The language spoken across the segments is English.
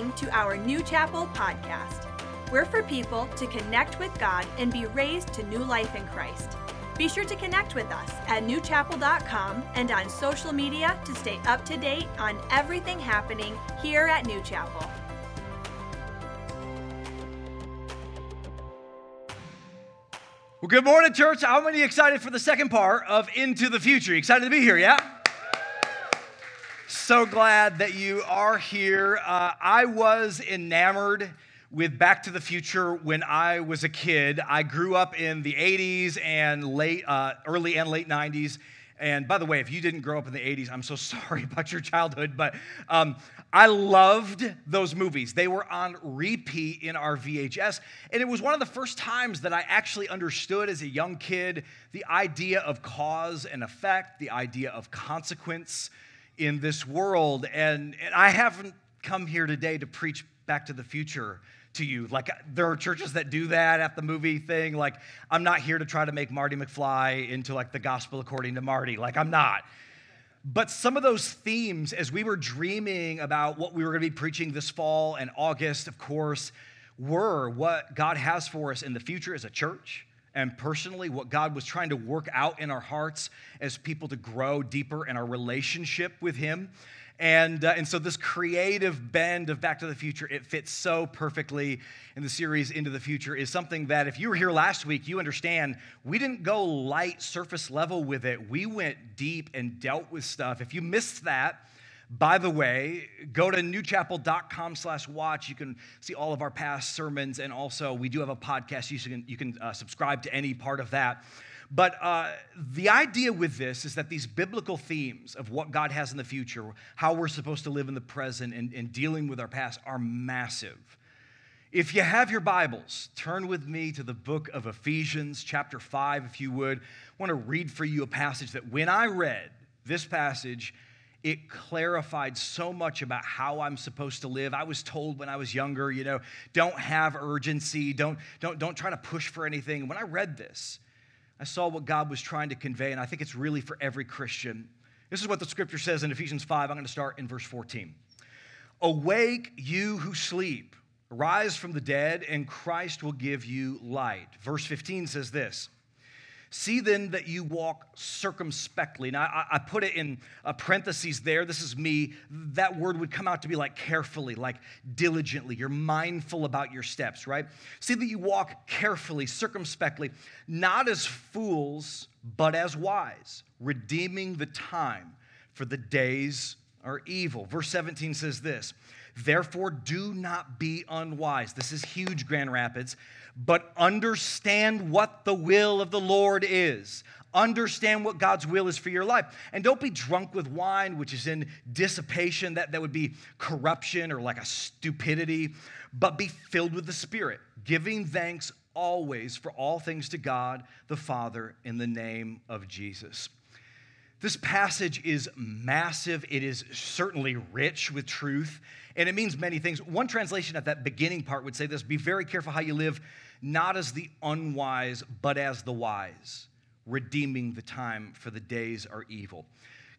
listening to our New Chapel podcast. We're for people to connect with God and be raised to new life in Christ. Be sure to connect with us at newchapel.com and on social media to stay up to date on everything happening here at New Chapel. Well, good morning, church. How many excited for the second part of Into the Future? Excited to be here, yeah? So glad that you are here. Uh, I was enamored with Back to the Future when I was a kid. I grew up in the 80s and late, uh, early and late 90s. And by the way, if you didn't grow up in the 80s, I'm so sorry about your childhood, but um, I loved those movies. They were on repeat in our VHS. And it was one of the first times that I actually understood as a young kid the idea of cause and effect, the idea of consequence in this world. And, and I haven't come here today to preach Back to the Future to you. Like, there are churches that do that at the movie thing. Like, I'm not here to try to make Marty McFly into like the gospel according to Marty. Like, I'm not. But some of those themes, as we were dreaming about what we were going to be preaching this fall and August, of course, were what God has for us in the future as a church and personally, what God was trying to work out in our hearts as people to grow deeper in our relationship with Him. And, uh, and so, this creative bend of Back to the Future, it fits so perfectly in the series Into the Future, is something that if you were here last week, you understand we didn't go light surface level with it. We went deep and dealt with stuff. If you missed that, by the way, go to newchapel.com slash watch. You can see all of our past sermons. And also, we do have a podcast. You can, you can uh, subscribe to any part of that. But uh, the idea with this is that these biblical themes of what God has in the future, how we're supposed to live in the present, and, and dealing with our past are massive. If you have your Bibles, turn with me to the book of Ephesians, chapter 5, if you would. I want to read for you a passage that when I read this passage, it clarified so much about how I'm supposed to live. I was told when I was younger, you know, don't have urgency, don't, don't, don't try to push for anything. When I read this, I saw what God was trying to convey, and I think it's really for every Christian. This is what the scripture says in Ephesians 5. I'm going to start in verse 14. Awake, you who sleep, rise from the dead, and Christ will give you light. Verse 15 says this See then that you walk circumspectly. Now, I, I put it in parentheses there. This is me. That word would come out to be like carefully, like diligently. You're mindful about your steps, right? See that you walk carefully, circumspectly, not as fools, but as wise, redeeming the time, for the days are evil. Verse 17 says this Therefore, do not be unwise. This is huge, Grand Rapids but understand what the will of the Lord is. Understand what God's will is for your life. And don't be drunk with wine, which is in dissipation, that, that would be corruption or like a stupidity, but be filled with the Spirit, giving thanks always for all things to God the Father in the name of Jesus. This passage is massive. It is certainly rich with truth, and it means many things. One translation at that beginning part would say this Be very careful how you live, not as the unwise, but as the wise, redeeming the time, for the days are evil.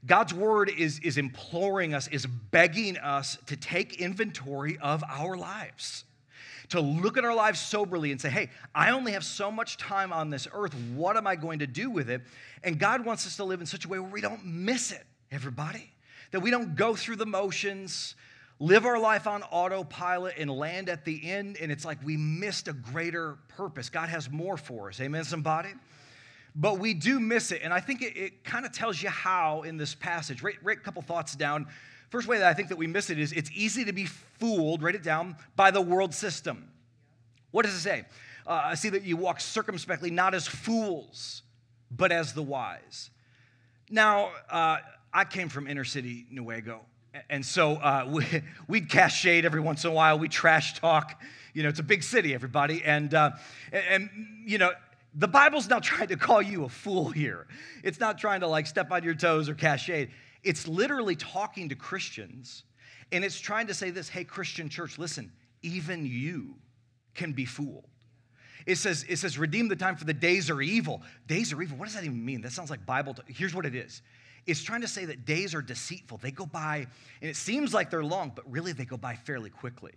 God's word is, is imploring us, is begging us to take inventory of our lives to look at our lives soberly and say, hey, I only have so much time on this earth. What am I going to do with it? And God wants us to live in such a way where we don't miss it, everybody. That we don't go through the motions, live our life on autopilot, and land at the end, and it's like we missed a greater purpose. God has more for us. Amen, somebody? But we do miss it. And I think it, it kind of tells you how in this passage. Write, write a couple thoughts down First way that I think that we miss it is it's easy to be fooled, write it down, by the world system. What does it say? Uh, I see that you walk circumspectly, not as fools, but as the wise. Now, uh, I came from inner city Newaygo, and so uh, we, we'd cast shade every once in a while. We trash talk. You know, it's a big city, everybody. And, uh, and, you know, the Bible's not trying to call you a fool here. It's not trying to like step on your toes or cast shade. It's literally talking to Christians, and it's trying to say this hey, Christian church, listen, even you can be fooled. It says, it says, redeem the time for the days are evil. Days are evil. What does that even mean? That sounds like Bible. T- Here's what it is It's trying to say that days are deceitful. They go by, and it seems like they're long, but really they go by fairly quickly.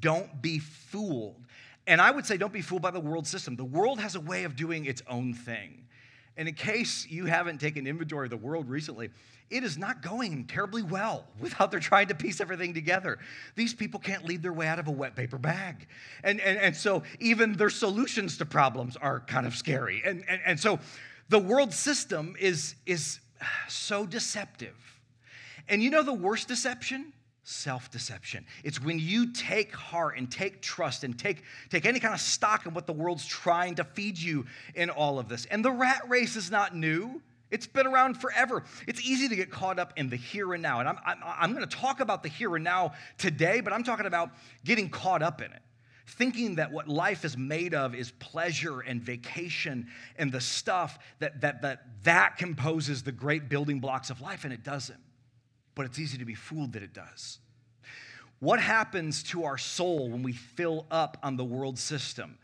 Don't be fooled. And I would say, don't be fooled by the world system. The world has a way of doing its own thing. And in case you haven't taken inventory of the world recently, it is not going terribly well without they're trying to piece everything together. These people can't lead their way out of a wet paper bag. And, and, and so even their solutions to problems are kind of scary. And, and, and so the world system is, is so deceptive. And you know the worst deception? Self deception. It's when you take heart and take trust and take, take any kind of stock in what the world's trying to feed you in all of this. And the rat race is not new. It's been around forever. It's easy to get caught up in the here and now. And I'm, I'm, I'm going to talk about the here and now today, but I'm talking about getting caught up in it. Thinking that what life is made of is pleasure and vacation and the stuff that, that, that, that composes the great building blocks of life, and it doesn't. But it's easy to be fooled that it does. What happens to our soul when we fill up on the world system?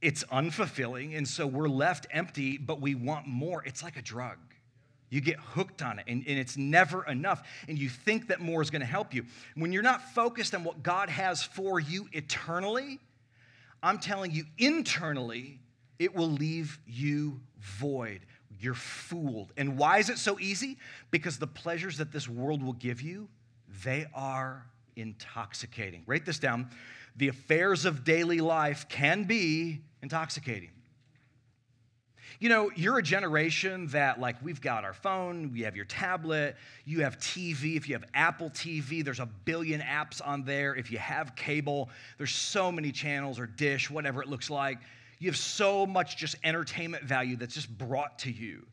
It's unfulfilling, and so we're left empty, but we want more. It's like a drug. You get hooked on it, and, and it's never enough. And you think that more is to help you. When you're not focused on what God has for you eternally, I'm telling you, internally, it will leave you void. You're fooled. And why is it so easy? Because the pleasures that this world will give you, they are intoxicating. Write this down. The affairs of daily life can be intoxicating. You know, you're a generation that, like, we've got our phone, we have your tablet, you have TV. If you have Apple TV, there's a billion apps on there. If you have cable, there's so many channels or dish, whatever it looks like. You have so much just entertainment value that's just brought to you.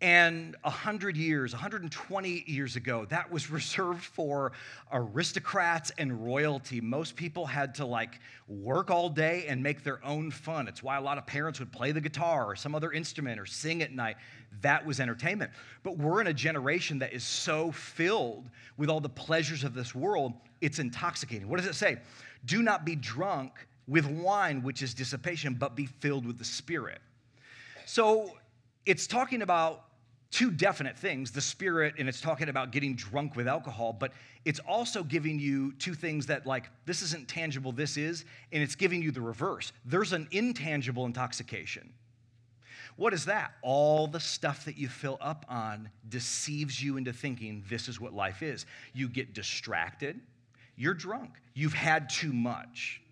And 100 years, 120 years ago, that was reserved for aristocrats and royalty. Most people had to like work all day and make their own fun. It's why a lot of parents would play the guitar or some other instrument or sing at night. That was entertainment. But we're in a generation that is so filled with all the pleasures of this world, it's intoxicating. What does it say? Do not be drunk with wine, which is dissipation, but be filled with the Spirit. So it's talking about two definite things the spirit and it's talking about getting drunk with alcohol but it's also giving you two things that like this isn't tangible this is and it's giving you the reverse. There's an intangible intoxication. What is that? All the stuff that you fill up on deceives you into thinking this is what life is. You get distracted you're drunk you've had too much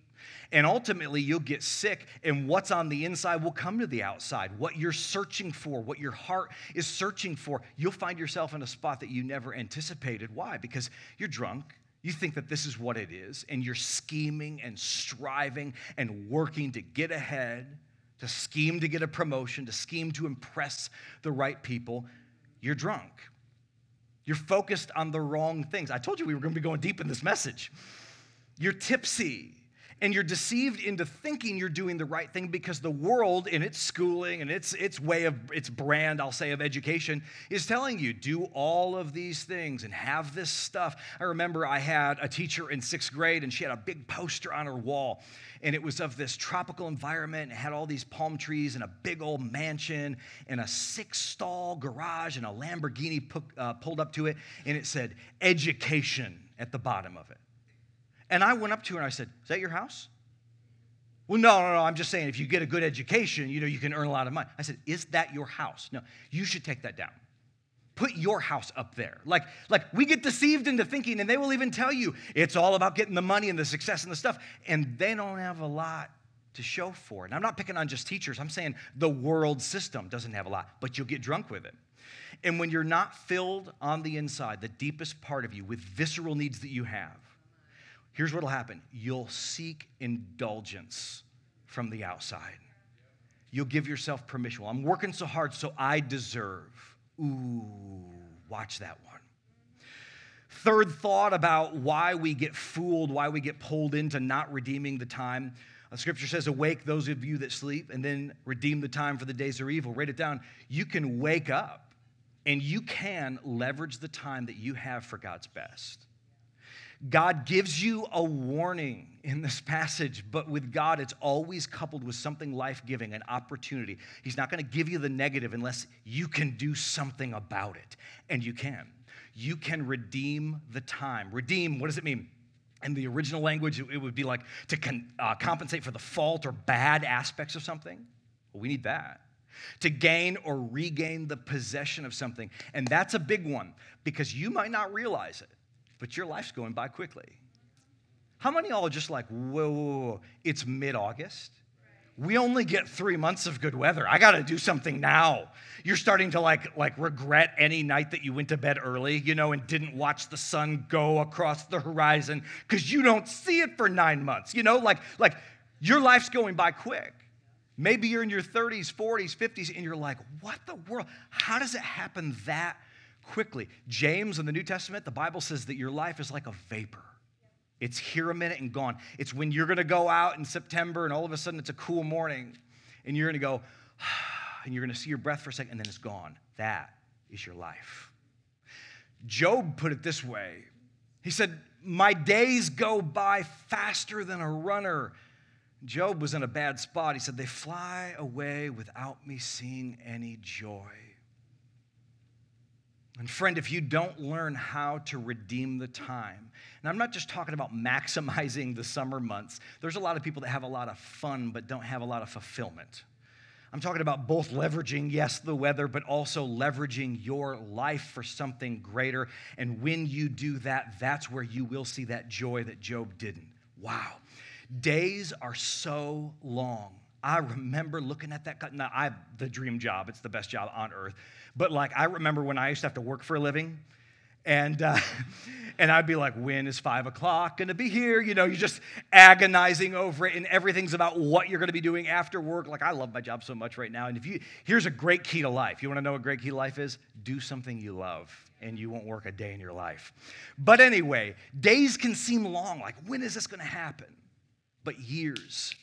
and ultimately, you'll get sick, and what's on the inside will come to the outside. What you're searching for, what your heart is searching for, you'll find yourself in a spot that you never anticipated. Why? Because you're drunk. You think that this is what it is, and you're scheming and striving and working to get ahead, to scheme to get a promotion, to scheme to impress the right people. You're drunk. You're focused on the wrong things. I told you we were going to be going deep in this message. You're tipsy and you're deceived into thinking you're doing the right thing because the world in its schooling and its, its way of its brand i'll say of education is telling you do all of these things and have this stuff. I remember i had a teacher in sixth grade and she had a big poster on her wall and it was of this tropical environment. And it had all these palm trees and a big old mansion and a six stall garage and a lamborghini uh, pulled up to it and it said education at the bottom of it and I went up to her and I said, Is that your house? Well, no, no, no. I'm just saying if you get a good education, you know, you can earn a lot of money. I said, Is that your house? No, you should take that down. Put your house up there. Like, like we get deceived into thinking, and they will even tell you it's all about getting the money and the success and the stuff, and they don't have a lot to show for it. And I'm not picking on just teachers. I'm saying the world system doesn't have a lot, but you'll get drunk with it. And when you're not filled on the inside, the deepest part of you with visceral needs that you have, here's what'll happen you'll seek indulgence from the outside. You'll give yourself permission. Well, I'm working so hard, so I deserve. Ooh, watch that one. Third thought about why we get fooled, why we get pulled into not redeeming the time. The scripture says, Awake those of you that sleep, and then redeem the time for the days are evil. Write it down. You can wake up and you can leverage the time that you have for God's best. God gives you a warning in this passage, but with God, it's always coupled with something life giving, an opportunity. He's not going to give you the negative unless you can do something about it. And you can. You can redeem the time. Redeem, what does it mean? In the original language, it would be like to con- uh, compensate for the fault or bad aspects of something. Well, we need that. To gain or regain the possession of something. And that's a big one because you might not realize it but your life's going by quickly. How many of y'all are just like, whoa, whoa, whoa. it's mid August? We only get three months of good weather. I got to do something now. You're starting to like, like regret any night that you went to bed early, you know, and didn't watch the sun go across the horizon because you don't see it for nine months. You know, like, like your life's going by quick. Maybe you're in your 30s, 40s, 50s, and you're like, what the world? How does it happen that quickly. James in the New Testament, the Bible says that your life is like a vapor. It's here a minute and gone. It's when you're going to go out in September and all of a sudden it's a cool morning and you're going to go, and you're going to see your breath for a second and then it's gone. That is your life. Job put it this way He said, My days go by faster than a runner. Job was in a bad spot. He said, They fly away without me seeing any joy. And friend, if you don't learn how to redeem the time, and I'm not just talking about maximizing the summer months, there's a lot of people that have a lot of fun but don't have a lot of fulfillment. I'm talking about both leveraging, yes, the weather, but also leveraging your life for something greater. And when you do that, that's where you will see that joy that Job didn't. Wow. Days are so long. I remember looking at that. Now, I have the dream job. It's the best job on earth. But like, I remember when I used to have to work for a living, and uh, and I'd be like, when is five o'clock to be here? You know, you're just agonizing over it, and everything's about what you're to be doing after work. Like, I love my job so much right now. And if you here's a great key to life. You want to know what great key to life is? Do something you love, and you won't work a day in your life. But anyway, days can seem long. Like, when is this to happen? But years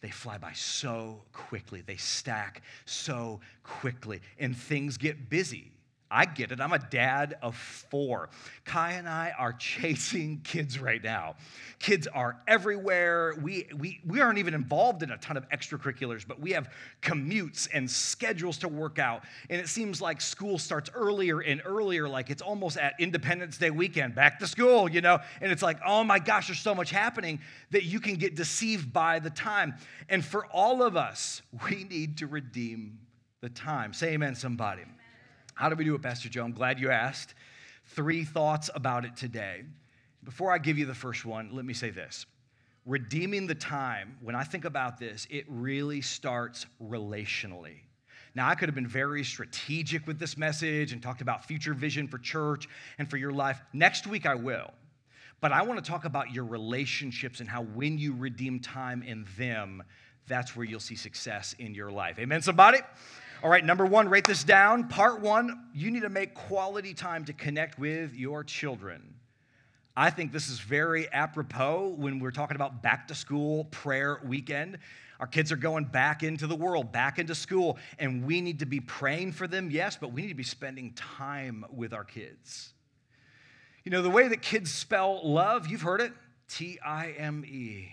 they fly by so quickly. They stack so quickly, and things get busy. I get it. I'm a dad of four. Kai and I are chasing kids right now. Kids are everywhere. We, we, we aren't even involved in a ton of extracurriculars, but we have commutes and schedules to work out. And it seems like school starts earlier and earlier, like it's almost at Independence Day weekend, back to school, you know? And it's like, oh my gosh, there's so much happening that you can get deceived by the time. And for all of us, we need to redeem the time. Say amen, somebody. How do we do it, Pastor Joe? I'm glad you asked. Three thoughts about it today. Before I give you the first one, let me say this. Redeeming the time, when I think about this, it really starts relationally. Now, I could have been very strategic with this message and talked about future vision for church and for your life. Next week, I will. But I want to talk about your relationships and how when you redeem time in them, that's where you'll see success in your life. Amen, somebody? All right, number one, write this down. Part one, you need to make quality time to connect with your children. I think this is very apropos when we're talking about back to school prayer weekend. Our kids are going back into the world, back into school, and we need to be praying for them, yes, but we need to be spending time with our kids. You know, the way that kids spell love, you've heard it T I M E.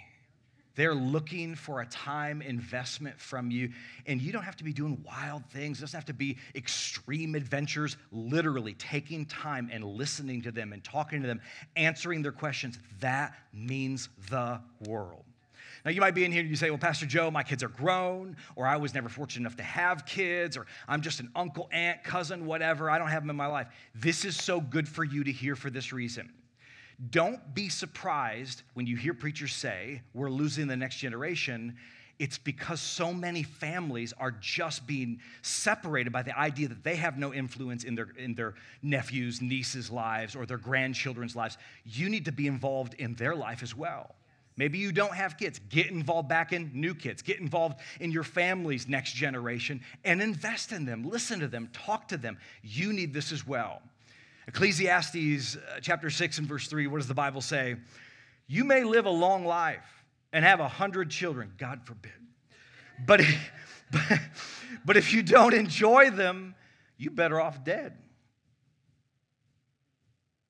They're looking for a time investment from you. And you don't have to be doing wild things. It doesn't have to be extreme adventures. Literally taking time and listening to them and talking to them, answering their questions. That means the world. Now, you might be in here and you say, Well, Pastor Joe, my kids are grown, or I was never fortunate enough to have kids, or I'm just an uncle, aunt, cousin, whatever. I don't have them in my life. This is so good for you to hear for this reason. Don't be surprised when you hear preachers say, we're losing the next generation. It's because so many families are just being separated by the idea that they have no influence in their, in their nephews, nieces' lives, or their grandchildren's lives. You need to be involved in their life as well. Maybe you don't have kids. Get involved back in new kids. Get involved in your family's next generation and invest in them. Listen to them. Talk to them. You need this as well. Ecclesiastes uh, chapter 6 and verse 3, what does the Bible say? You may live a long life and have a hundred children, God forbid. But, but, but if you don't enjoy them, you're better off dead.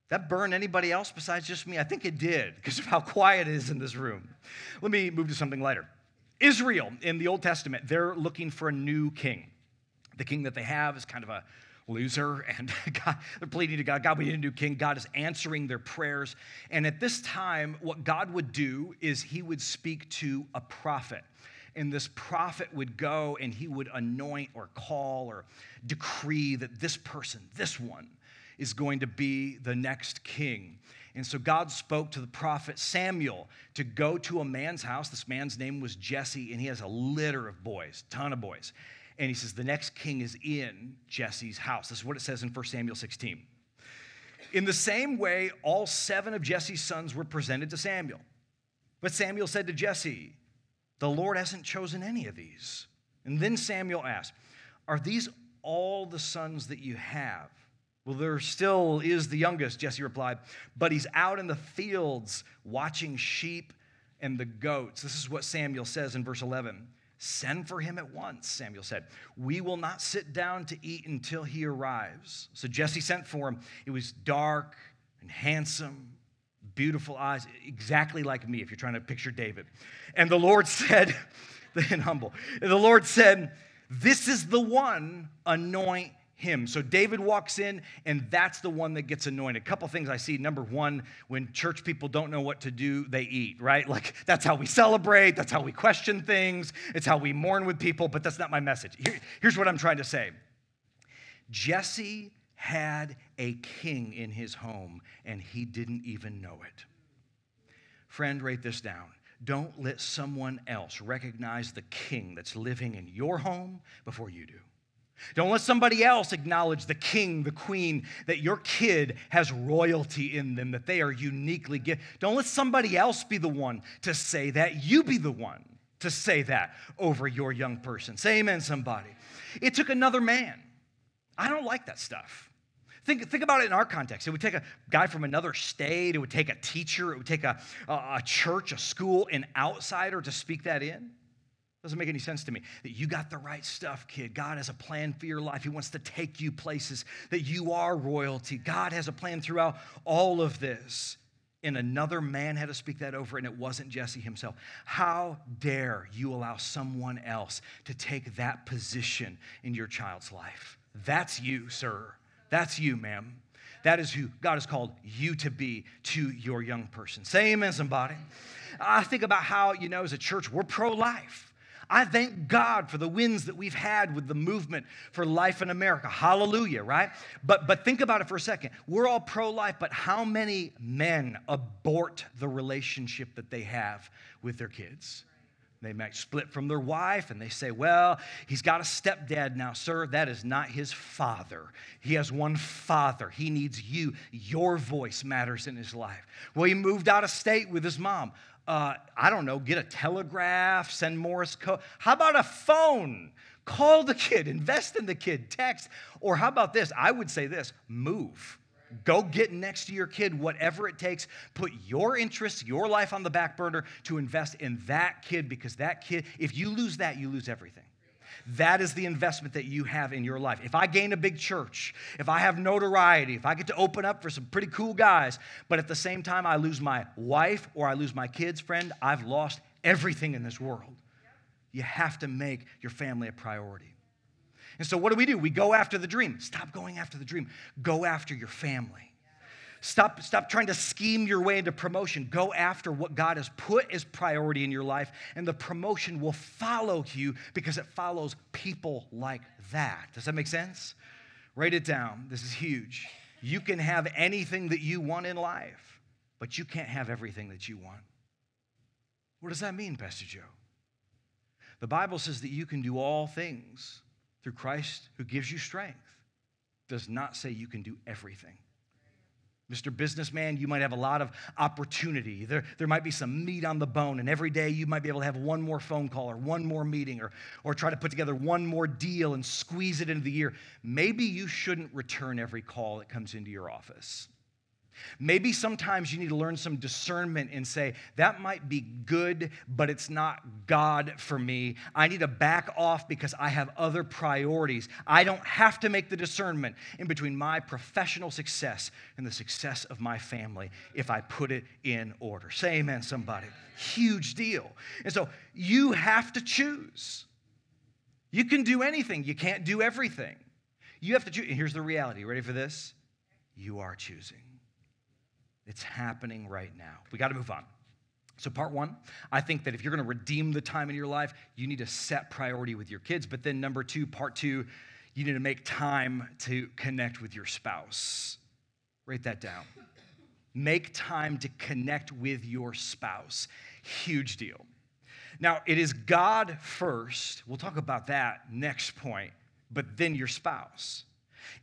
That burn anybody else besides just me? I think it did because of how quiet it is in this room. Let me move to something lighter. Israel in the Old Testament, they're looking for a new king. The king that they have is kind of a loser, and God, they're pleading to God, God, we need a new king. God is answering their prayers. And at this time, what God would do is he would speak to a prophet. And this prophet would go and he would anoint or call or decree that this person, this one, is going to be the next king. And so God spoke to the prophet Samuel to go to a man's house. This man's name was Jesse, and he has a litter of boys, ton of boys. And he says, The next king is in Jesse's house. This is what it says in 1 Samuel 16. In the same way, all seven of Jesse's sons were presented to Samuel. But Samuel said to Jesse, The Lord hasn't chosen any of these. And then Samuel asked, Are these all the sons that you have? Well, there still is the youngest, Jesse replied, but he's out in the fields watching sheep and the goats. This is what Samuel says in verse 11. Send for him at once, Samuel said. We will not sit down to eat until he arrives. So Jesse sent for him. It was dark and handsome, beautiful eyes, exactly like me, if you're trying to picture David. And the Lord said, and humble, the Lord said, This is the one, anoint him. So David walks in, and that's the one that gets anointed. A couple things I see. Number one, when church people don't know what to do, they eat, right? Like that's how we celebrate, that's how we question things, it's how we mourn with people, but that's not my message. Here, here's what I'm trying to say Jesse had a king in his home, and he didn't even know it. Friend, write this down. Don't let someone else recognize the king that's living in your home before you do. Don't let somebody else acknowledge the king, the queen, that your kid has royalty in them, that they are uniquely gifted. Don't let somebody else be the one to say that. You be the one to say that over your young person. Say amen, somebody. It took another man. I don't like that stuff. Think, think about it in our context. It would take a guy from another state, it would take a teacher, it would take a, a, a church, a school, an outsider to speak that in. Doesn't make any sense to me. That you got the right stuff, kid. God has a plan for your life. He wants to take you places, that you are royalty. God has a plan throughout all of this. And another man had to speak that over, and it wasn't Jesse himself. How dare you allow someone else to take that position in your child's life? That's you, sir. That's you, ma'am. That is who God has called you to be to your young person. Say amen, somebody. I think about how, you know, as a church, we're pro life. I thank God for the wins that we've had with the movement for life in America. Hallelujah, right? But, but think about it for a second. We're all pro life, but how many men abort the relationship that they have with their kids? They might split from their wife and they say, Well, he's got a stepdad now, sir. That is not his father. He has one father. He needs you. Your voice matters in his life. Well, he moved out of state with his mom uh, I don't know, get a telegraph, send Morse code. How about a phone? Call the kid, invest in the kid, text. Or how about this? I would say this move. Go get next to your kid, whatever it takes. Put your interests, your life on the back burner to invest in that kid because that kid, if you lose that, you lose everything. That is the investment that you have in your life. If I gain a big church, if I have notoriety, if I get to open up for some pretty cool guys, but at the same time I lose my wife or I lose my kids, friend, I've lost everything in this world. You have to make your family a priority. And so, what do we do? We go after the dream. Stop going after the dream, go after your family. Stop, stop trying to scheme your way into promotion. Go after what God has put as priority in your life, and the promotion will follow you because it follows people like that. Does that make sense? Write it down. This is huge. You can have anything that you want in life, but you can't have everything that you want. What does that mean, Pastor Joe? The Bible says that you can do all things through Christ who gives you strength. Does not say you can do everything. Mr. Businessman, you might have a lot of opportunity. There, there might be some meat on the bone, and every day you might be able to have one more phone call or one more meeting or, or try to put together one more deal and squeeze it into the year. Maybe you shouldn't return every call that comes into your office. Maybe sometimes you need to learn some discernment and say, that might be good, but it's not God for me. I need to back off because I have other priorities. I don't have to make the discernment in between my professional success and the success of my family if I put it in order. Say amen, somebody. Huge deal. And so you have to choose. You can do anything, you can't do everything. You have to choose. And here's the reality. Ready for this? You are choosing. It's happening right now. We got to move on. So, part one, I think that if you're going to redeem the time in your life, you need to set priority with your kids. But then, number two, part two, you need to make time to connect with your spouse. Write that down. Make time to connect with your spouse. Huge deal. Now, it is God first. We'll talk about that next point, but then your spouse.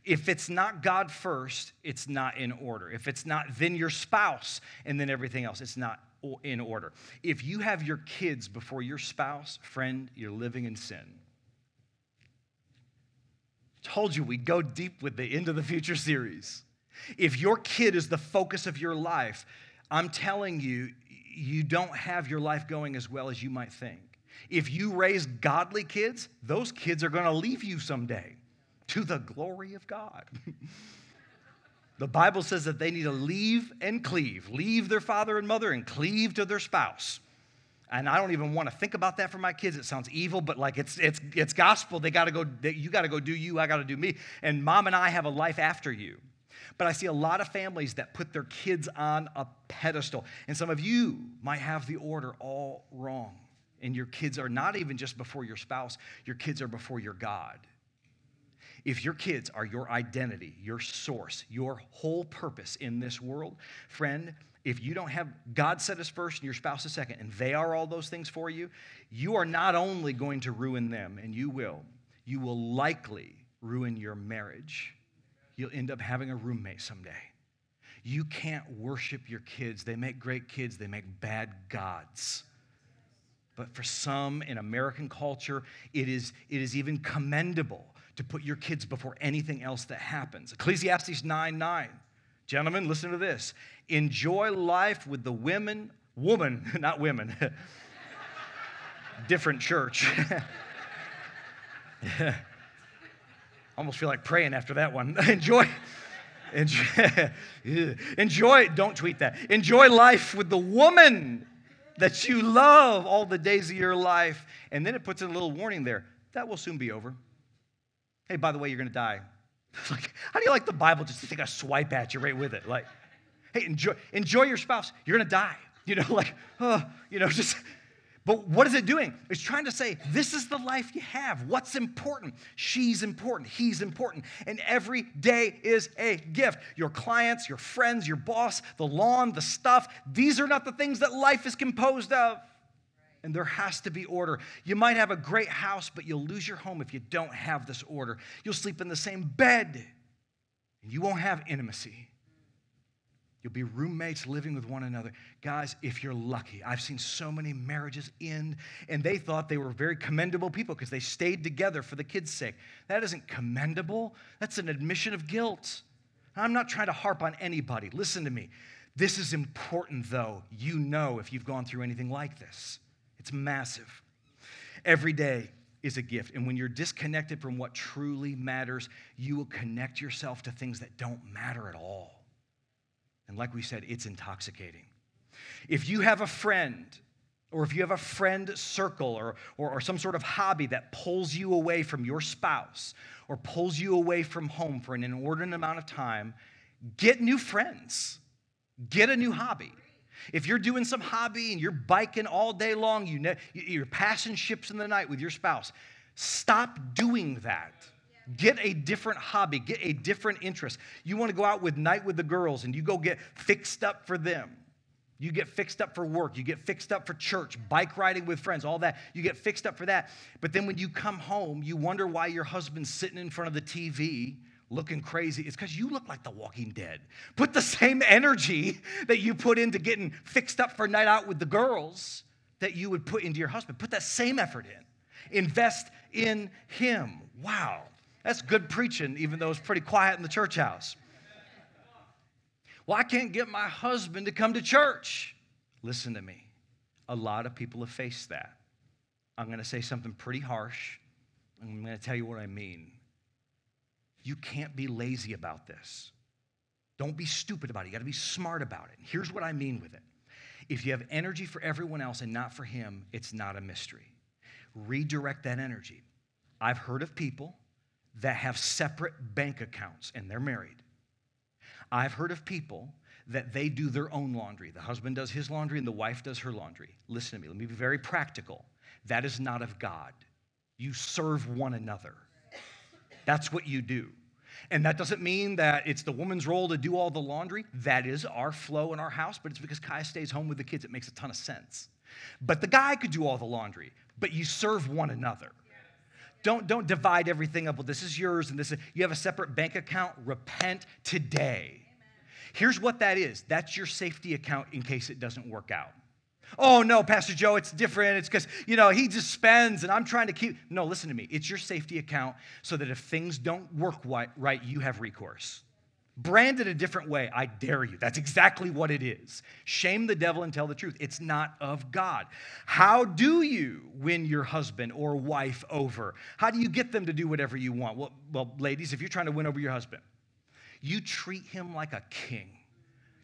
If it's not God first, it's not in order. If it's not then your spouse and then everything else, it's not in order. If you have your kids before your spouse, friend, you're living in sin. Told you we'd go deep with the Into the Future series. If your kid is the focus of your life, I'm telling you, you don't have your life going as well as you might think. If you raise godly kids, those kids are going to leave you someday to the glory of God. the Bible says that they need to leave and cleave, leave their father and mother and cleave to their spouse. And I don't even want to think about that for my kids. It sounds evil, but like it's it's it's gospel. They got to go. You got to go do you. I got to do me. And mom and I have a life after you. But I see a lot of families that put their kids on a pedestal. And some of you might have the order all wrong. And your kids are not even just before your spouse, your kids are before your God. If your kids are your identity, your source, your whole purpose in this world, friend, if you don't have God set us first and your spouse is second, and they are all those things for you, you are not only going to ruin them, and you will, you will likely ruin your marriage. You'll end up having a roommate someday. You can't worship your kids. They make great kids, they make bad gods. But for some in American culture, it is, it is even commendable to put your kids before anything else that happens. Ecclesiastes 9 9. Gentlemen, listen to this. Enjoy life with the women, woman, not women, different church. Almost feel like praying after that one. Enjoy. Enjoy, enjoy, don't tweet that. Enjoy life with the woman that you love all the days of your life. And then it puts in a little warning there that will soon be over. Hey, by the way, you're going to die. like, how do you like the Bible just to take a swipe at you right with it? Like, hey, enjoy, enjoy your spouse. You're going to die. You know, like, you know, just. But what is it doing? It's trying to say, this is the life you have. What's important? She's important. He's important. And every day is a gift. Your clients, your friends, your boss, the lawn, the stuff, these are not the things that life is composed of and there has to be order. You might have a great house, but you'll lose your home if you don't have this order. You'll sleep in the same bed, and you won't have intimacy. You'll be roommates living with one another. Guys, if you're lucky, I've seen so many marriages end, and they thought they were very commendable people because they stayed together for the kids' sake. That isn't commendable, that's an admission of guilt. I'm not trying to harp on anybody. Listen to me. This is important, though. You know if you've gone through anything like this. It's massive. Every day is a gift. And when you're disconnected from what truly matters, you will connect yourself to things that don't matter at all. And like we said, it's intoxicating. If you have a friend, or if you have a friend circle or, or, or, some sort of hobby that pulls you away from your spouse or pulls you away from home for an inordinate amount of time, get new friends. Get a new hobby. If you're doing some hobby and you're biking all day long, you know, you're passing ships in the night with your spouse, stop doing that. Get a different hobby, get a different interest. You want to go out with night with the girls and you go get fixed up for them. You get fixed up for work, you get fixed up for church, bike riding with friends, all that. You get fixed up for that. But then when you come home, you wonder why your husband's sitting in front of the TV looking crazy, it's because you look like the walking dead. Put the same energy that you put into getting fixed up for a night out with the girls that you would put into your husband. Put that same effort in. Invest in him. Wow. That's good preaching, even though it's pretty quiet in the church house. Well, I can't get my husband to come to church. Listen to me. A lot of people have faced that. I'm going to say something pretty harsh. I'm going to tell you what I mean. You can't be lazy about this. Don't be stupid about it. You got to be smart about it. Here's what I mean with it. If you have energy for everyone else and not for him, it's not a mystery. Redirect that energy. I've heard of people that have separate bank accounts and they're married. I've heard of people that they do their own laundry. The husband does his laundry and the wife does her laundry. Listen to me, let me be very practical. That is not of God. You serve one another. That's what you do. And that doesn't mean that it's the woman's role to do all the laundry. That is our flow in our house, but it's because Kai stays home with the kids. It makes a ton of sense. But the guy could do all the laundry, but you serve one another. Don't, don't divide everything up. Well, this is yours and this is, you have a separate bank account. Repent today. Here's what that is that's your safety account in case it doesn't work out. Oh, no, Pastor Joe, it's different. It's because, you know, he just spends and I'm trying to keep. No, listen to me. It's your safety account so that if things don't work right, you have recourse. Brand it a different way, I dare you. That's exactly what it is. Shame the devil and tell the truth. It's not of God. How do you win your husband or wife over? How do you get them to do whatever you want? Well, well ladies, if you're trying to win over your husband, you treat him like a king.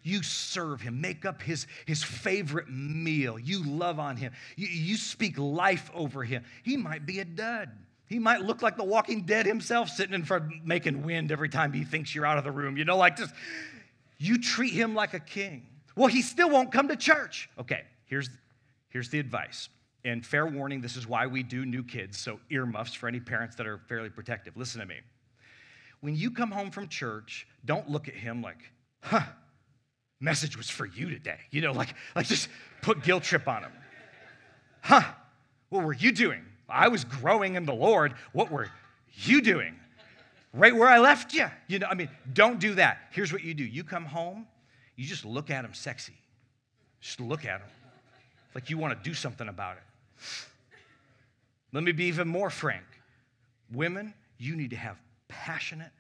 You serve him, make up his, his favorite meal. You love on him. You, you speak life over him. He might be a dud. He might look like the walking dead himself, sitting in front, making wind every time he thinks you're out of the room. You know, like just, you treat him like a king. Well, he still won't come to church. Okay, here's, here's the advice. And fair warning, this is why we do new kids, so earmuffs for any parents that are fairly protective. Listen to me. When you come home from church, don't look at him like, huh, message was for you today. You know, like, like just put guilt trip on him. Huh, what were you doing? I was growing in the Lord. What were you doing? Right where I left you. You know, I mean, don't do that. Here's what you do you come home, you just look at him sexy. Just look at him like you want to do something about it. Let me be even more frank. Women, you need to have passionate,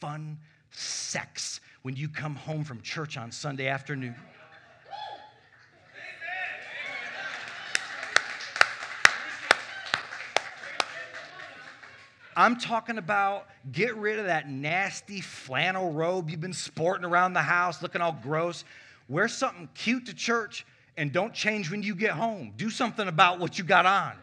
fun sex when you come home from church on Sunday afternoon. I'm talking about get rid of that nasty flannel robe you've been sporting around the house, looking all gross. Wear something cute to church and don't change when you get home. Do something about what you got on.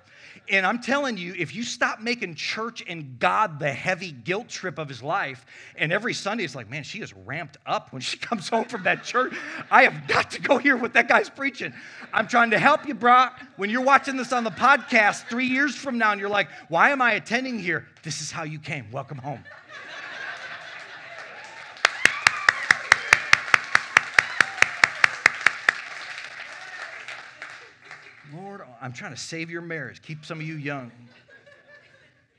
And I'm telling you, if you stop making church and God the heavy guilt trip of his life, and every Sunday it's like, man, she is ramped up when she comes home from that church. I have got to go hear what that guy's preaching. I'm trying to help you, bro. When you're watching this on the podcast three years from now and you're like, why am I attending here? This is how you came. Welcome home. Lord, I'm trying to save your marriage, keep some of you young.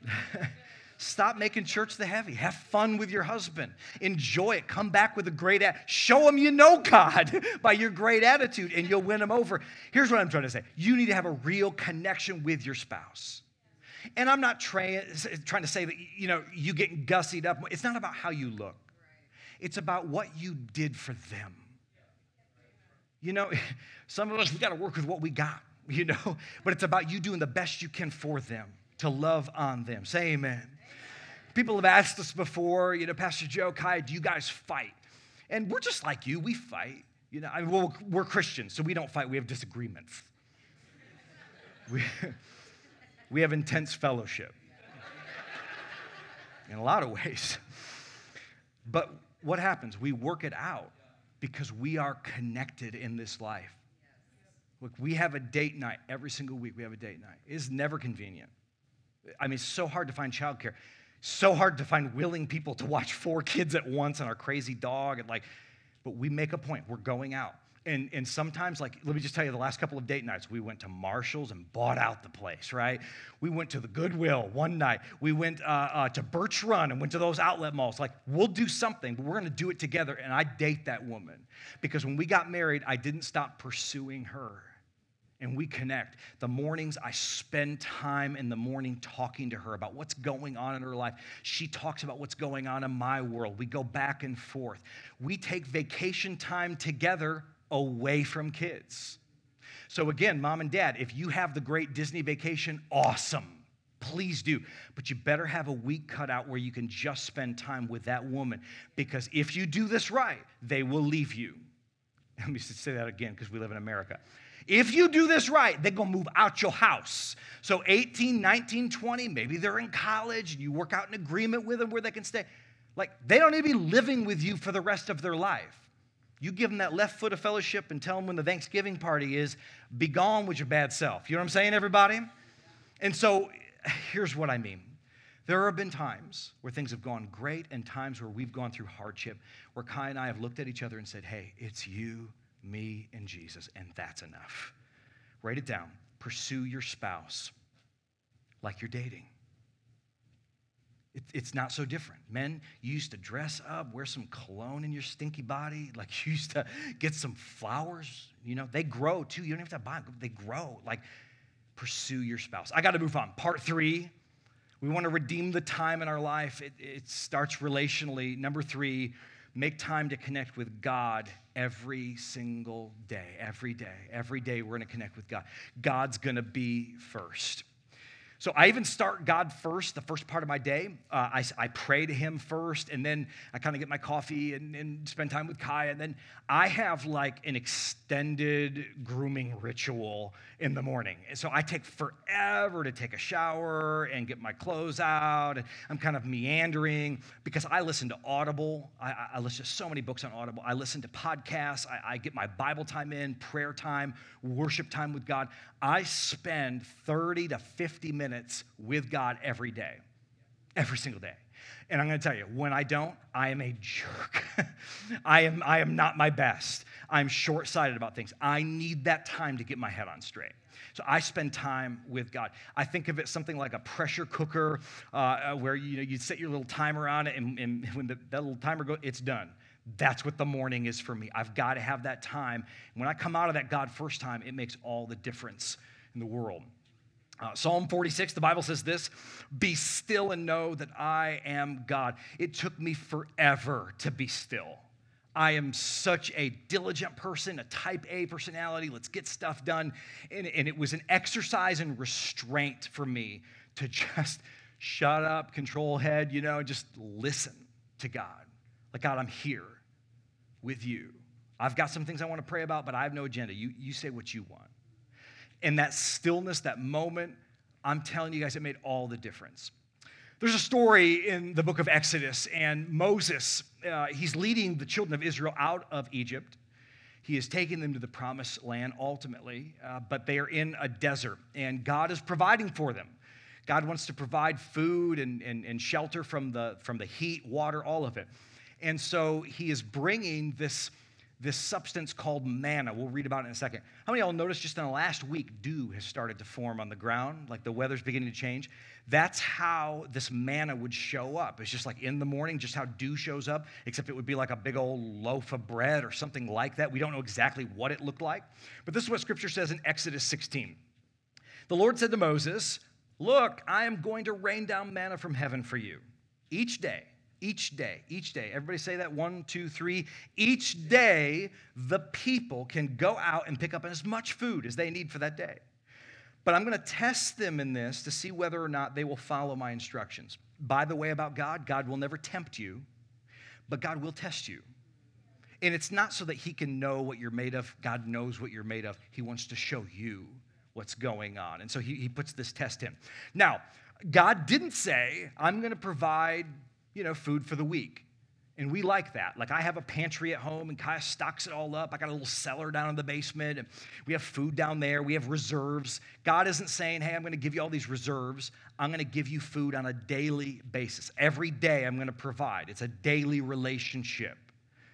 Stop making church the heavy. Have fun with your husband. Enjoy it. Come back with a great attitude. Show him you know God by your great attitude and you'll win him over. Here's what I'm trying to say you need to have a real connection with your spouse. And I'm not trying to say that, you know, you get gussied up. It's not about how you look, it's about what you did for them. You know, some of us, we got to work with what we got. You know, but it's about you doing the best you can for them to love on them. Say amen. People have asked us before, you know, Pastor Joe, Kai, do you guys fight? And we're just like you, we fight. You know, I mean, well, we're Christians, so we don't fight, we have disagreements. We, we have intense fellowship in a lot of ways. But what happens? We work it out because we are connected in this life. Look, we have a date night every single week. We have a date night. It's never convenient. I mean, it's so hard to find childcare. So hard to find willing people to watch four kids at once and our crazy dog and like, but we make a point. We're going out. And, and sometimes, like, let me just tell you, the last couple of date nights, we went to Marshall's and bought out the place, right? We went to the Goodwill one night. We went uh, uh, to Birch Run and went to those outlet malls. Like, we'll do something, but we're going to do it together. And I date that woman because when we got married, I didn't stop pursuing her. and we connect. The mornings I spend time in the morning talking to her about what's going on in her life. She talks about what's going on in my world. We go back and forth. We take vacation time together away from kids. So, again, mom and dad, if you have the great Disney vacation, awesome. Please do. But you better have a week cut out where you can just spend time with that woman because if you do this right, they will leave you. Let me say that again because we live in America. If you do this right, they're gonna move out your house. So 18, 19, 20, maybe they're in college and you work out an agreement with them where they can stay. Like, they don't need to be living with you for the rest of their life. You give them that left foot of fellowship and tell them when the Thanksgiving party is, be gone with your bad self. You know what I'm saying, everybody? And so here's what I mean. There have been times where things have gone great and times where we've gone through hardship, where Kai and I have looked at each other and said, hey, it's you, me, and Jesus, and that's enough. Write it down. Pursue your spouse like you're dating. It, it's not so different. Men, you used to dress up, wear some cologne in your stinky body, like you used to get some flowers. You know, they grow too. You don't have to buy them, they grow. Like, pursue your spouse. I got to move on. Part three, we want to redeem the time in our life. It, it starts relationally. Number three, make time to connect with God every single day. Every day. Every day, we're going to connect with God. God's going to be first. So I even start God first, the first part of my day. Uh, I, I pray to Him first, and then I kind of get my coffee and, and spend time with Kai. And then I have like an extended grooming ritual in the morning. So I take forever to take a shower and get my clothes out. I'm kind of meandering because I listen to Audible. I, I listen to so many books on Audible. I listen to podcasts. I, I get my Bible time in, prayer time, worship time with God. I spend 30 to 50 minutes with God every day, every single day. And I'm going to tell you, when I don't, I am a jerk. I, am, I am not my best. I'm short sighted about things. I need that time to get my head on straight. So I spend time with God. I think of it something like a pressure cooker uh, uh where you know you set your little timer on it, and, and when the, that little timer goes, it's done. That's what the morning is for me. I've got to have that time. When I come out of that God first time, it makes all the difference in the world. Uh, Psalm 46, the Bible says this Be still and know that I am God. It took me forever to be still. I am such a diligent person, a type A personality. Let's get stuff done. And, and it was an exercise in restraint for me to just shut up, control head, you know, just listen to God. Like, God, I'm here with you. I've got some things I want to pray about, but I have no agenda. You, you say what you want. And that stillness, that moment, I'm telling you guys, it made all the difference. There's a story in the book of Exodus, and Moses, uh, he's leading the children of Israel out of Egypt. He is taking them to the promised land ultimately, uh, but they are in a desert, and God is providing for them. God wants to provide food and, and, and shelter from the, from the heat, water, all of it. And so he is bringing this this substance called manna. We'll read about it in a second. How many of y'all noticed just in the last week, dew has started to form on the ground, like the weather's beginning to change? That's how this manna would show up. It's just like in the morning, just how dew shows up, except it would be like a big old loaf of bread or something like that. We don't know exactly what it looked like. But this is what scripture says in Exodus 16. The Lord said to Moses, Look, I am going to rain down manna from heaven for you each day each day, each day. Everybody say that one, two, three. Each day, the people can go out and pick up as much food as they need for that day. But I'm going to test them in this to see whether or not they will follow my instructions. By the way, about God, God will never tempt you, but God will test you. And it's not so that He can know what you're made of. God knows what you're made of. He wants to show you what's going on. And so He, he puts this test in. Now, God didn't say, I'm going to provide you know, food for the week. And we like that. Like I have a pantry at home and Kaya stocks it all up. I got a little cellar down in the basement and we have food down there. We have reserves. God isn't saying, hey, I'm going to give you all these reserves. I'm going to give you food on a daily basis. Every day I'm going to provide. It's a daily relationship,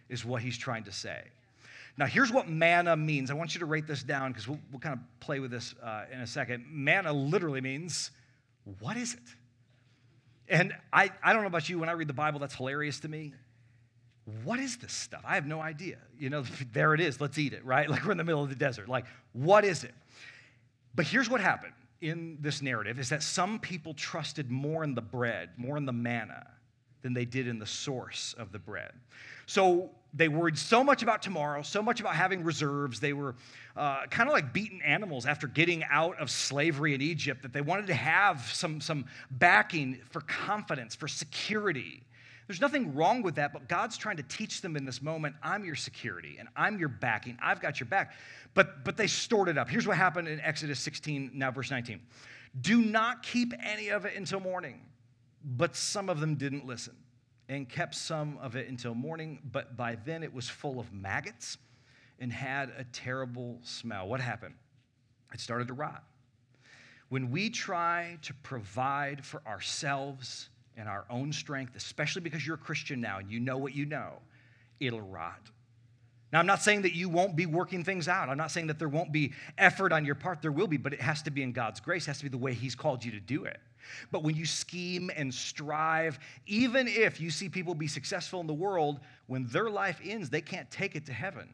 is what he's trying to say. Now, here's what manna means. I want you to write this down because we'll, we'll kind of play with this uh, in a second. Manna literally means, what is it? And I, I don't know about you, when I read the Bible, that's hilarious to me. What is this stuff? I have no idea. You know, there it is. Let's eat it, right? Like we're in the middle of the desert. Like, what is it? But here's what happened in this narrative is that some people trusted more in the bread, more in the manna, than they did in the source of the bread. So they worried so much about tomorrow, so much about having reserves. They were uh, kind of like beaten animals after getting out of slavery in Egypt, that they wanted to have some, some backing for confidence, for security. There's nothing wrong with that, but God's trying to teach them in this moment I'm your security and I'm your backing. I've got your back. But, but they stored it up. Here's what happened in Exodus 16, now verse 19. Do not keep any of it until morning. But some of them didn't listen and kept some of it until morning, but by then it was full of maggots and had a terrible smell. What happened? It started to rot. When we try to provide for ourselves and our own strength, especially because you're a Christian now and you know what you know, it'll rot. Now, I'm not saying that you won't be working things out. I'm not saying that there won't be effort on your part. There will be, but it has to be in God's grace, it has to be the way He's called you to do it. But when you scheme and strive, even if you see people be successful in the world, when their life ends, they can't take it to heaven.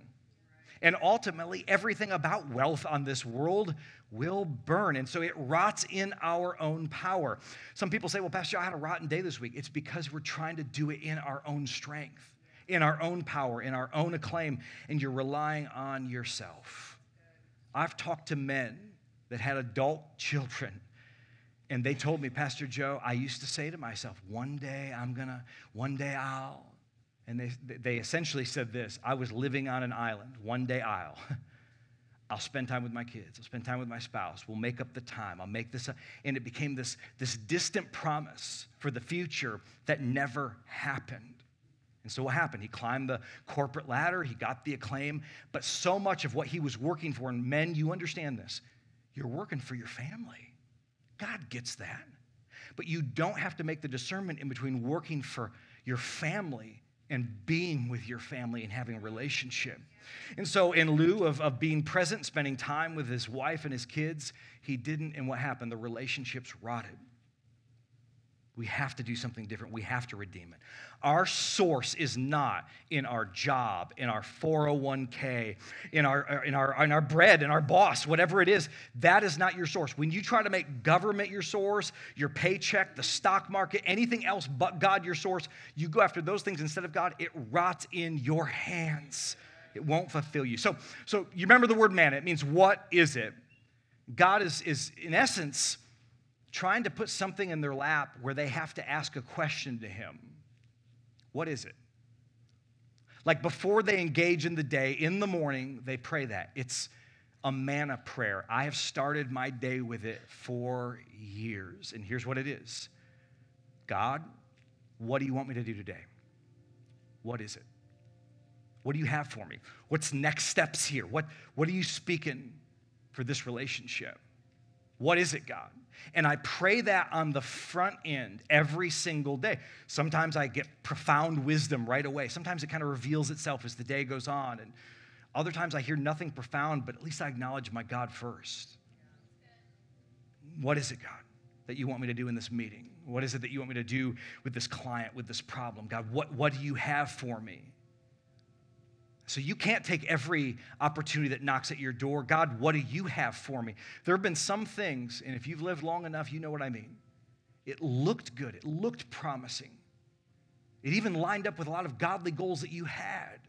And ultimately, everything about wealth on this world will burn. And so it rots in our own power. Some people say, well, Pastor, I had a rotten day this week. It's because we're trying to do it in our own strength, in our own power, in our own acclaim, and you're relying on yourself. I've talked to men that had adult children and they told me, Pastor Joe, I used to say to myself, one day I'm gonna, one day I'll. And they, they essentially said this I was living on an island, one day I'll. I'll spend time with my kids. I'll spend time with my spouse. We'll make up the time. I'll make this. up. And it became this, this distant promise for the future that never happened. And so what happened? He climbed the corporate ladder, he got the acclaim, but so much of what he was working for, and men, you understand this, you're working for your family. God gets that. But you don't have to make the discernment in between working for your family and being with your family and having a relationship. And so, in lieu of, of being present, spending time with his wife and his kids, he didn't. And what happened? The relationships rotted. We have to do something different. We have to redeem it. Our source is not in our job, in our 401k, in our, in our, in our bread, in our boss, whatever it is. That is not your source. When you try to make government your source, your paycheck, the stock market, anything else but God your source, you go after those things instead of God, it rots in your hands. It won't fulfill you. So, so you remember the word man, it means what is it? God is, is in essence, trying to put something in their lap where they have to ask a question to him. What is it? Like before they engage in the day, in the morning, they pray that. It's a manna prayer. I have started my day with it for years. And here's what it is God, what do you want me to do today? What is it? What do you have for me? What's next steps here? What, what are you speaking for this relationship? What is it, God? And I pray that on the front end every single day. Sometimes I get profound wisdom right away. Sometimes it kind of reveals itself as the day goes on. And other times I hear nothing profound, but at least I acknowledge my God first. What is it, God, that you want me to do in this meeting? What is it that you want me to do with this client, with this problem? God, what, what do you have for me? So you can't take every opportunity that knocks at your door. God, what do you have for me? There have been some things, and if you've lived long enough, you know what I mean. It looked good, it looked promising. It even lined up with a lot of godly goals that you had.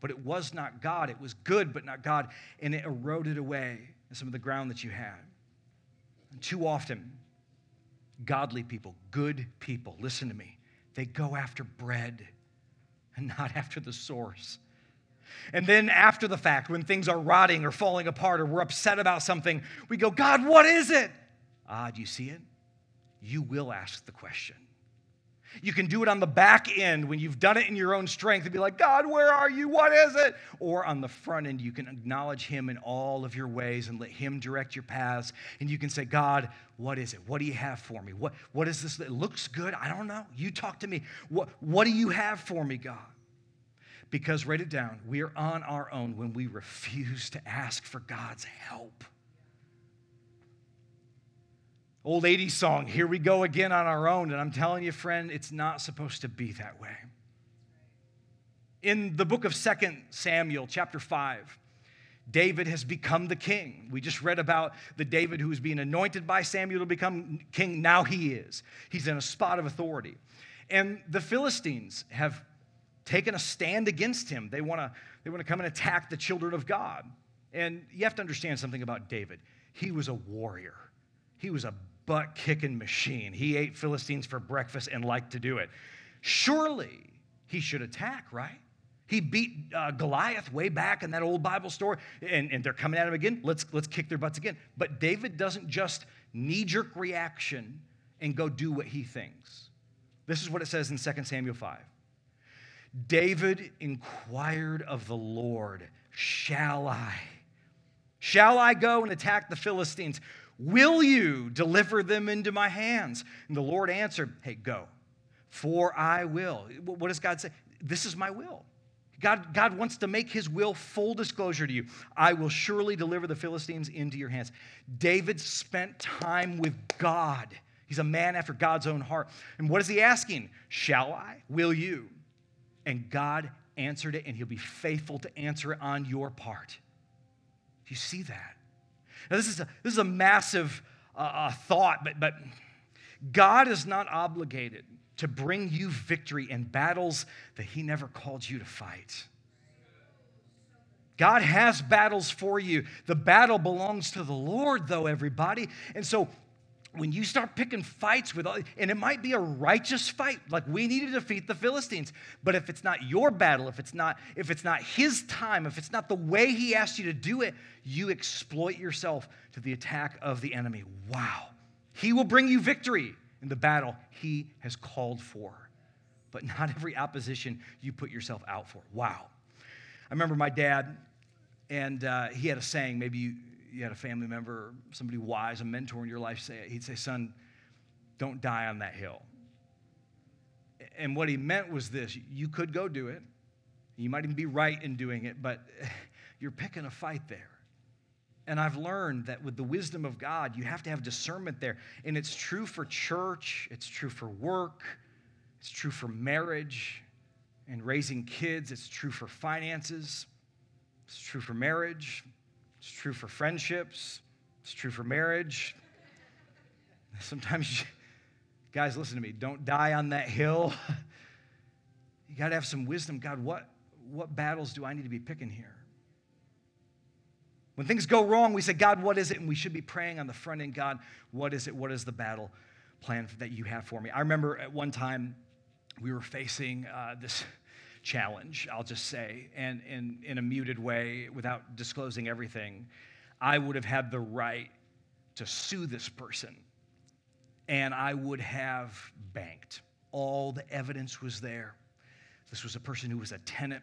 But it was not God. It was good, but not God. And it eroded away some of the ground that you had. And too often, godly people, good people, listen to me, they go after bread and not after the source. And then after the fact, when things are rotting or falling apart or we're upset about something, we go, God, what is it? Ah, do you see it? You will ask the question. You can do it on the back end when you've done it in your own strength and be like, God, where are you? What is it? Or on the front end, you can acknowledge Him in all of your ways and let Him direct your paths. And you can say, God, what is it? What do you have for me? What, what is this? It looks good. I don't know. You talk to me. What, what do you have for me, God? Because, write it down, we are on our own when we refuse to ask for God's help. Old 80s song, here we go again on our own. And I'm telling you, friend, it's not supposed to be that way. In the book of Second Samuel, chapter 5, David has become the king. We just read about the David who was being anointed by Samuel to become king. Now he is. He's in a spot of authority. And the Philistines have taken a stand against him. They want to they want to come and attack the children of God. And you have to understand something about David. He was a warrior. He was a butt kicking machine. He ate Philistines for breakfast and liked to do it. Surely he should attack, right? He beat uh, Goliath way back in that old Bible story, and, and they're coming at him again. Let's, let's kick their butts again. But David doesn't just knee jerk reaction and go do what he thinks. This is what it says in 2 Samuel 5. David inquired of the Lord, Shall I? Shall I go and attack the Philistines? Will you deliver them into my hands? And the Lord answered, Hey, go, for I will. What does God say? This is my will. God, God wants to make his will full disclosure to you. I will surely deliver the Philistines into your hands. David spent time with God. He's a man after God's own heart. And what is he asking? Shall I? Will you? And God answered it, and he'll be faithful to answer it on your part. Do you see that? Now, this is a, this is a massive uh, uh thought, but, but God is not obligated to bring you victory in battles that He never called you to fight. God has battles for you. The battle belongs to the Lord, though, everybody. And so when you start picking fights with, all, and it might be a righteous fight, like we need to defeat the Philistines, but if it's not your battle, if it's not, if it's not his time, if it's not the way he asked you to do it, you exploit yourself to the attack of the enemy. Wow. He will bring you victory in the battle he has called for. But not every opposition you put yourself out for. Wow. I remember my dad, and uh, he had a saying, maybe you, you had a family member, somebody wise, a mentor in your life say. He'd say, Son, don't die on that hill. And what he meant was this you could go do it. You might even be right in doing it, but you're picking a fight there. And I've learned that with the wisdom of God, you have to have discernment there. And it's true for church, it's true for work, it's true for marriage and raising kids, it's true for finances, it's true for marriage, it's true for friendships, it's true for marriage. Sometimes, you, guys, listen to me, don't die on that hill. you got to have some wisdom. God, what, what battles do I need to be picking here? When things go wrong, we say, God, what is it? And we should be praying on the front end, God, what is it? What is the battle plan that you have for me? I remember at one time we were facing uh, this challenge, I'll just say, and in, in a muted way without disclosing everything. I would have had the right to sue this person, and I would have banked. All the evidence was there. This was a person who was a tenant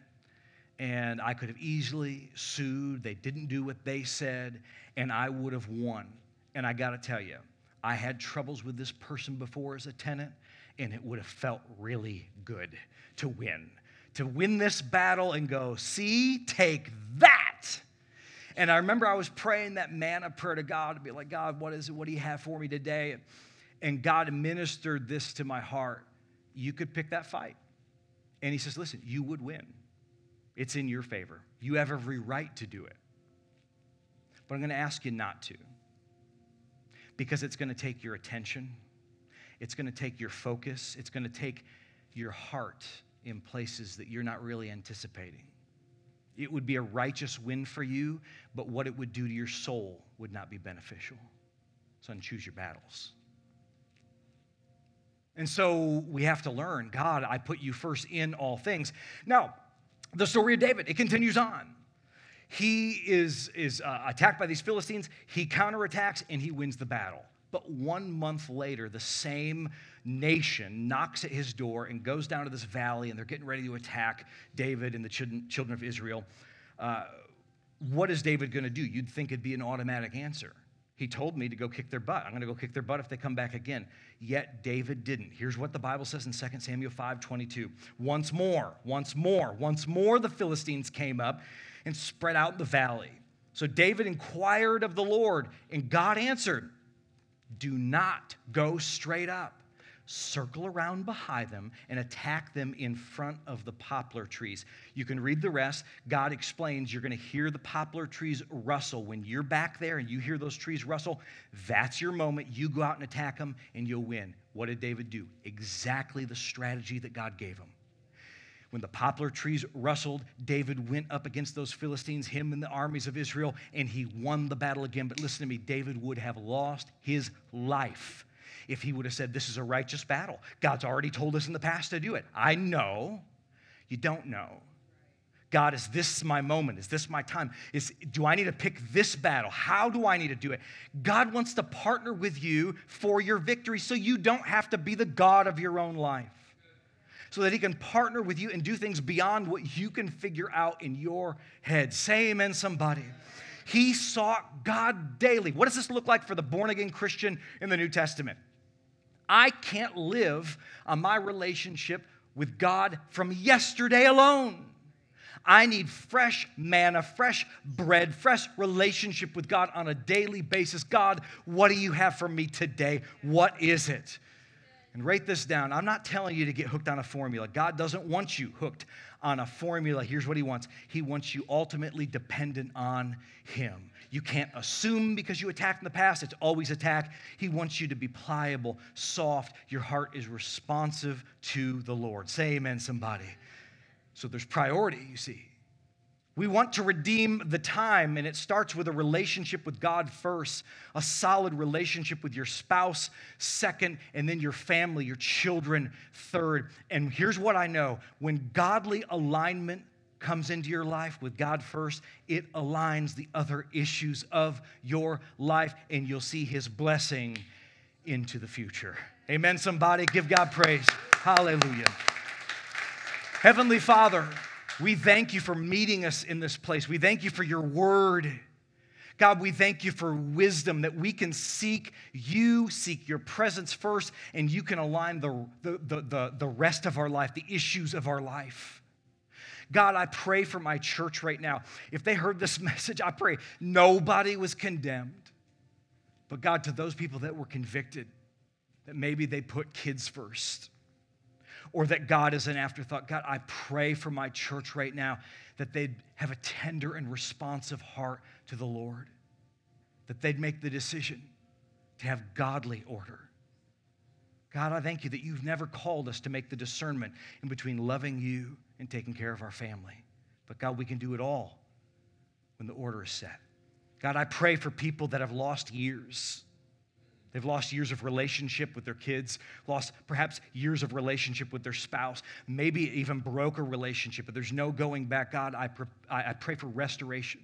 and I could have easily sued. They didn't do what they said, and I would have won. And I got to tell you, I had troubles with this person before as a tenant, and it would have felt really good to win. To win this battle and go, see, take that. And I remember I was praying that manna prayer to God to be like, God, what is it? What do you have for me today? And God ministered this to my heart. You could pick that fight. And He says, listen, you would win. It's in your favor. You have every right to do it. But I'm going to ask you not to because it's going to take your attention, it's going to take your focus, it's going to take your heart in places that you're not really anticipating. It would be a righteous win for you, but what it would do to your soul would not be beneficial. So, choose your battles. And so we have to learn God, I put you first in all things. Now, the story of David. It continues on. He is, is uh, attacked by these Philistines, he counterattacks, and he wins the battle. But one month later, the same nation knocks at his door and goes down to this valley, and they're getting ready to attack David and the children of Israel. Uh, what is David going to do? You'd think it'd be an automatic answer. He told me to go kick their butt. I'm going to go kick their butt if they come back again. Yet David didn't. Here's what the Bible says in 2 Samuel 5 22. Once more, once more, once more the Philistines came up and spread out the valley. So David inquired of the Lord, and God answered, Do not go straight up, circle around behind them, and attack them in front of the poplar trees. You can read the rest. God explains you're going to hear the poplar trees rustle. When you're back there and you hear those trees rustle, that's your moment. You go out and attack them, and you'll win. What did David do? Exactly the strategy that God gave him. When the poplar trees rustled, David went up against those Philistines, him and the armies of Israel, and he won the battle again. But listen to me, David would have lost his life if he would have said, This is a righteous battle. God's already told us in the past to do it. I know. You don't know. God, is this my moment? Is this my time? Is, do I need to pick this battle? How do I need to do it? God wants to partner with you for your victory so you don't have to be the God of your own life so that he can partner with you and do things beyond what you can figure out in your head. Say amen, somebody. He sought God daily. What does this look like for the born again Christian in the New Testament? I can't live on my relationship with God from yesterday alone. I need fresh manna, fresh bread, fresh relationship with God on a daily basis. God, what do you have for me today? What is it? And write this down. I'm not telling you to get hooked on a formula. God doesn't want you hooked on a formula. Here's what He wants He wants you ultimately dependent on Him. You can't assume because you attacked in the past, it's always attack. He wants you to be pliable, soft. Your heart is responsive to the Lord. Say amen, somebody. So there's priority, you see. We want to redeem the time, and it starts with a relationship with God first, a solid relationship with your spouse second, and then your family, your children third. And here's what I know when godly alignment comes into your life with God first, it aligns the other issues of your life, and you'll see His blessing into the future. Amen, somebody. Give God praise. Hallelujah. Heavenly Father, we thank you for meeting us in this place. We thank you for your word. God, we thank you for wisdom that we can seek you, seek your presence first, and you can align the, the, the, the, rest of our life, the issues of our life. God, I pray for my church right now. If they heard this message, I pray nobody was condemned. But God, to those people that were convicted, that maybe they put kids first or that God is an afterthought. God, I pray for my church right now that they'd have a tender and responsive heart to the Lord, that they'd make the decision to have godly order. God, I thank you that you've never called us to make the discernment in between loving you and taking care of our family. But God, we can do it all when the order is set. God, I pray for people that have lost years They've lost years of relationship with their kids, lost perhaps years of relationship with their spouse, maybe even broke a relationship, but there's no going back. God, I, I pray for restoration,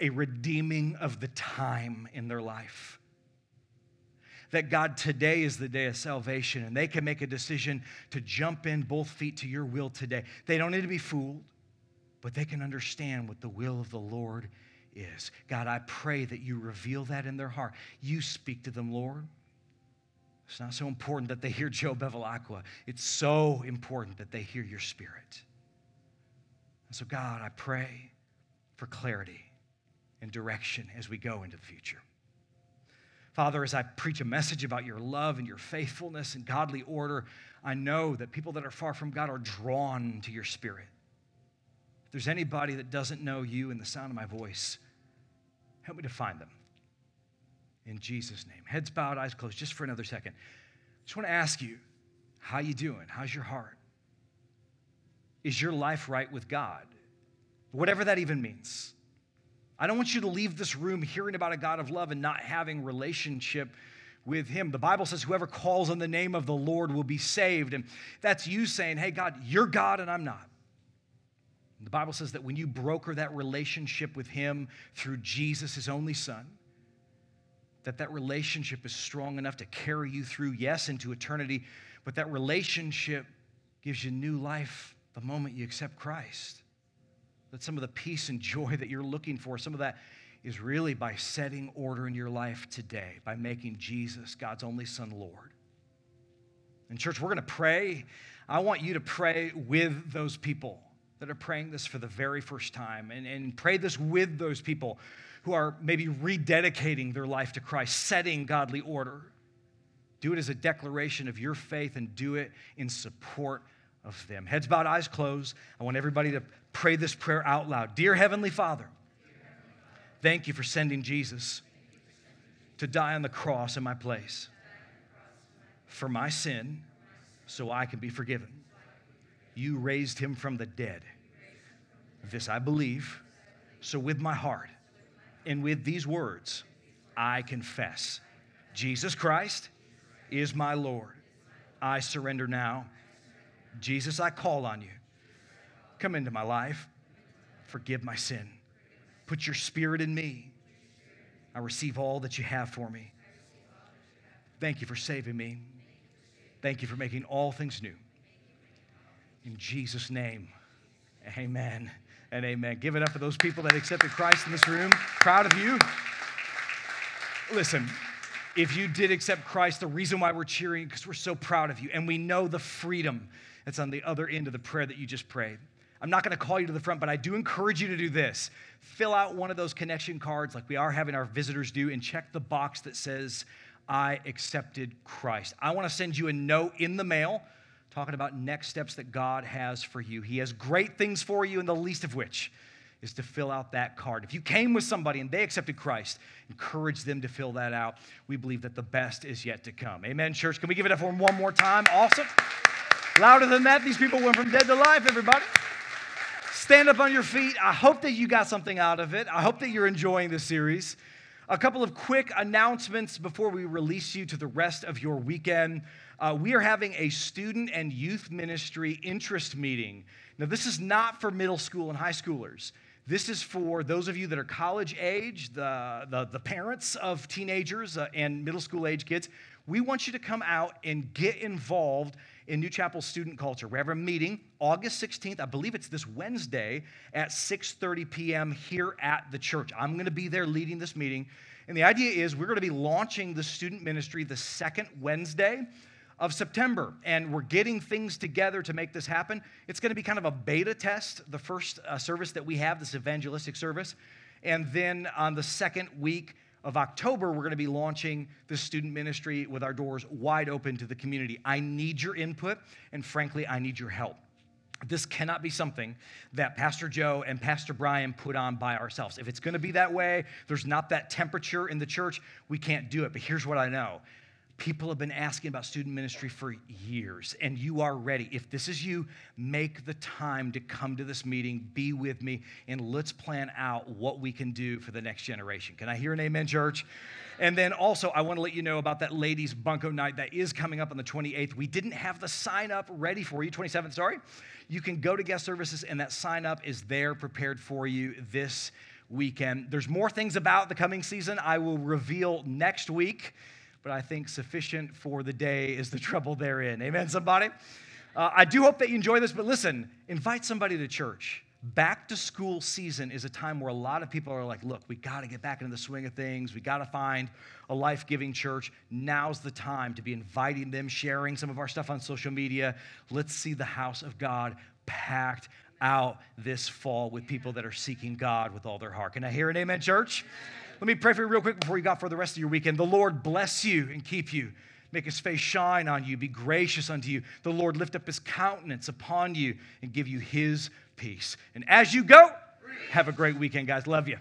a redeeming of the time in their life. That God, today is the day of salvation, and they can make a decision to jump in both feet to your will today. They don't need to be fooled, but they can understand what the will of the Lord is. God, I pray that you reveal that in their heart. You speak to them, Lord. It's not so important that they hear Joe Bevilacqua. It's so important that they hear your spirit. And so, God, I pray for clarity and direction as we go into the future. Father, as I preach a message about your love and your faithfulness and godly order, I know that people that are far from God are drawn to your spirit. If there's anybody that doesn't know you in the sound of my voice, Help me to find them. In Jesus' name. Heads bowed, eyes closed, just for another second. I Just want to ask you, how you doing? How's your heart? Is your life right with God? Whatever that even means. I don't want you to leave this room hearing about a God of love and not having relationship with him. The Bible says whoever calls on the name of the Lord will be saved. And that's you saying, "Hey God, you're God and I'm not." The Bible says that when you broker that relationship with Him through Jesus, His only Son, that that relationship is strong enough to carry you through, yes, into eternity, but that relationship gives you new life the moment you accept Christ. That some of the peace and joy that you're looking for, some of that is really by setting order in your life today, by making Jesus, God's only Son, Lord. And, church, we're going to pray. I want you to pray with those people that are praying this for the very first time and, and pray this with those people who are maybe rededicating their life to Christ, setting godly order Do it as a declaration of your faith and do it in support of them. Heads bowed, eyes closed. I want everybody to pray this prayer out loud. Dear Heavenly Father, thank you for sending Jesus to die on the cross in my place for my sin so I can be forgiven. You raised him from the dead. This I believe. So, with my heart and with these words, I confess Jesus Christ is my Lord. I surrender now. Jesus, I call on you. Come into my life. Forgive my sin. Put your spirit in me. I receive all that you have for me. Thank you for saving me. Thank you for making all things new. In Jesus' name, amen and amen. Give it up for those people that accepted Christ in this room. Proud of you. Listen, if you did accept Christ, the reason why we're cheering because we're so proud of you and we know the freedom that's on the other end of the prayer that you just prayed. I'm not going to call you to the front, but I do encourage you to do this. Fill out one of those connection cards like we are having our visitors do and check the box that says, I accepted Christ. I want to send you a note in the mail talking about next steps that God has for you. He has great things for you, and the least of which is to fill out that card. If you came with somebody and they accepted Christ, encourage them to fill that out. We believe that the best is yet to come. Amen, church. Can we give it up for them one more time? Awesome. Louder than that, these people went from dead to life, everybody. Stand up on your feet. I hope that you got something out of it. I hope that you're enjoying this series. A couple of quick announcements before we release you to the rest of your weekend. Uh, we are having a student and youth ministry interest meeting. Now, this is not for middle school and high schoolers. This is for those of you that are college age, the, the, the parents of teenagers uh, and middle school age kids. We want you to come out and get involved in New Chapel student culture. We have a meeting August 16th. I believe it's this Wednesday at 6:30 p.m. here at the church. I'm going to be there leading this meeting. And the idea is we're going to be launching the student ministry the second Wednesday of September, and we're getting things together to make this happen. It's going to be kind of a beta test, the first uh, service that we have, this evangelistic service. And then on the second week, of October, we're going to be launching the student ministry with our doors wide open to the community. I need your input, and frankly, I need your help. This cannot be something that Pastor Joe and Pastor Brian put on by ourselves. If it's going to be that way, there's not that temperature in the church, we can't do it. But here's what I know People have been asking about student ministry for years, and you are ready. If this is you, make the time to come to this meeting, be with me, and let's plan out what we can do for the next generation. Can I hear an amen, church? And then also, I want to let you know about that ladies' bunco night that is coming up on the 28th. We didn't have the sign up ready for you, 27th, sorry. You can go to guest services, and that sign up is there prepared for you this weekend. There's more things about the coming season I will reveal next week but I think sufficient for the day is the trouble therein. Amen, somebody? Uh, I do hope that you enjoy this, but listen, invite somebody to church. Back to school season is a time where a lot of people are like, look, we got to get back into the swing of things. We got to find a life giving church. Now's the time to be inviting them, sharing some of our stuff on social media. Let's see the house of God packed out this fall with people that are seeking God with all their heart. Can I hear an amen, church? Let me pray for you real quick before you go for the rest of your weekend. The Lord bless you and keep you. Make his face shine on you, be gracious unto you. The Lord lift up his countenance upon you and give you his peace. And as you go, have a great weekend, guys. Love you.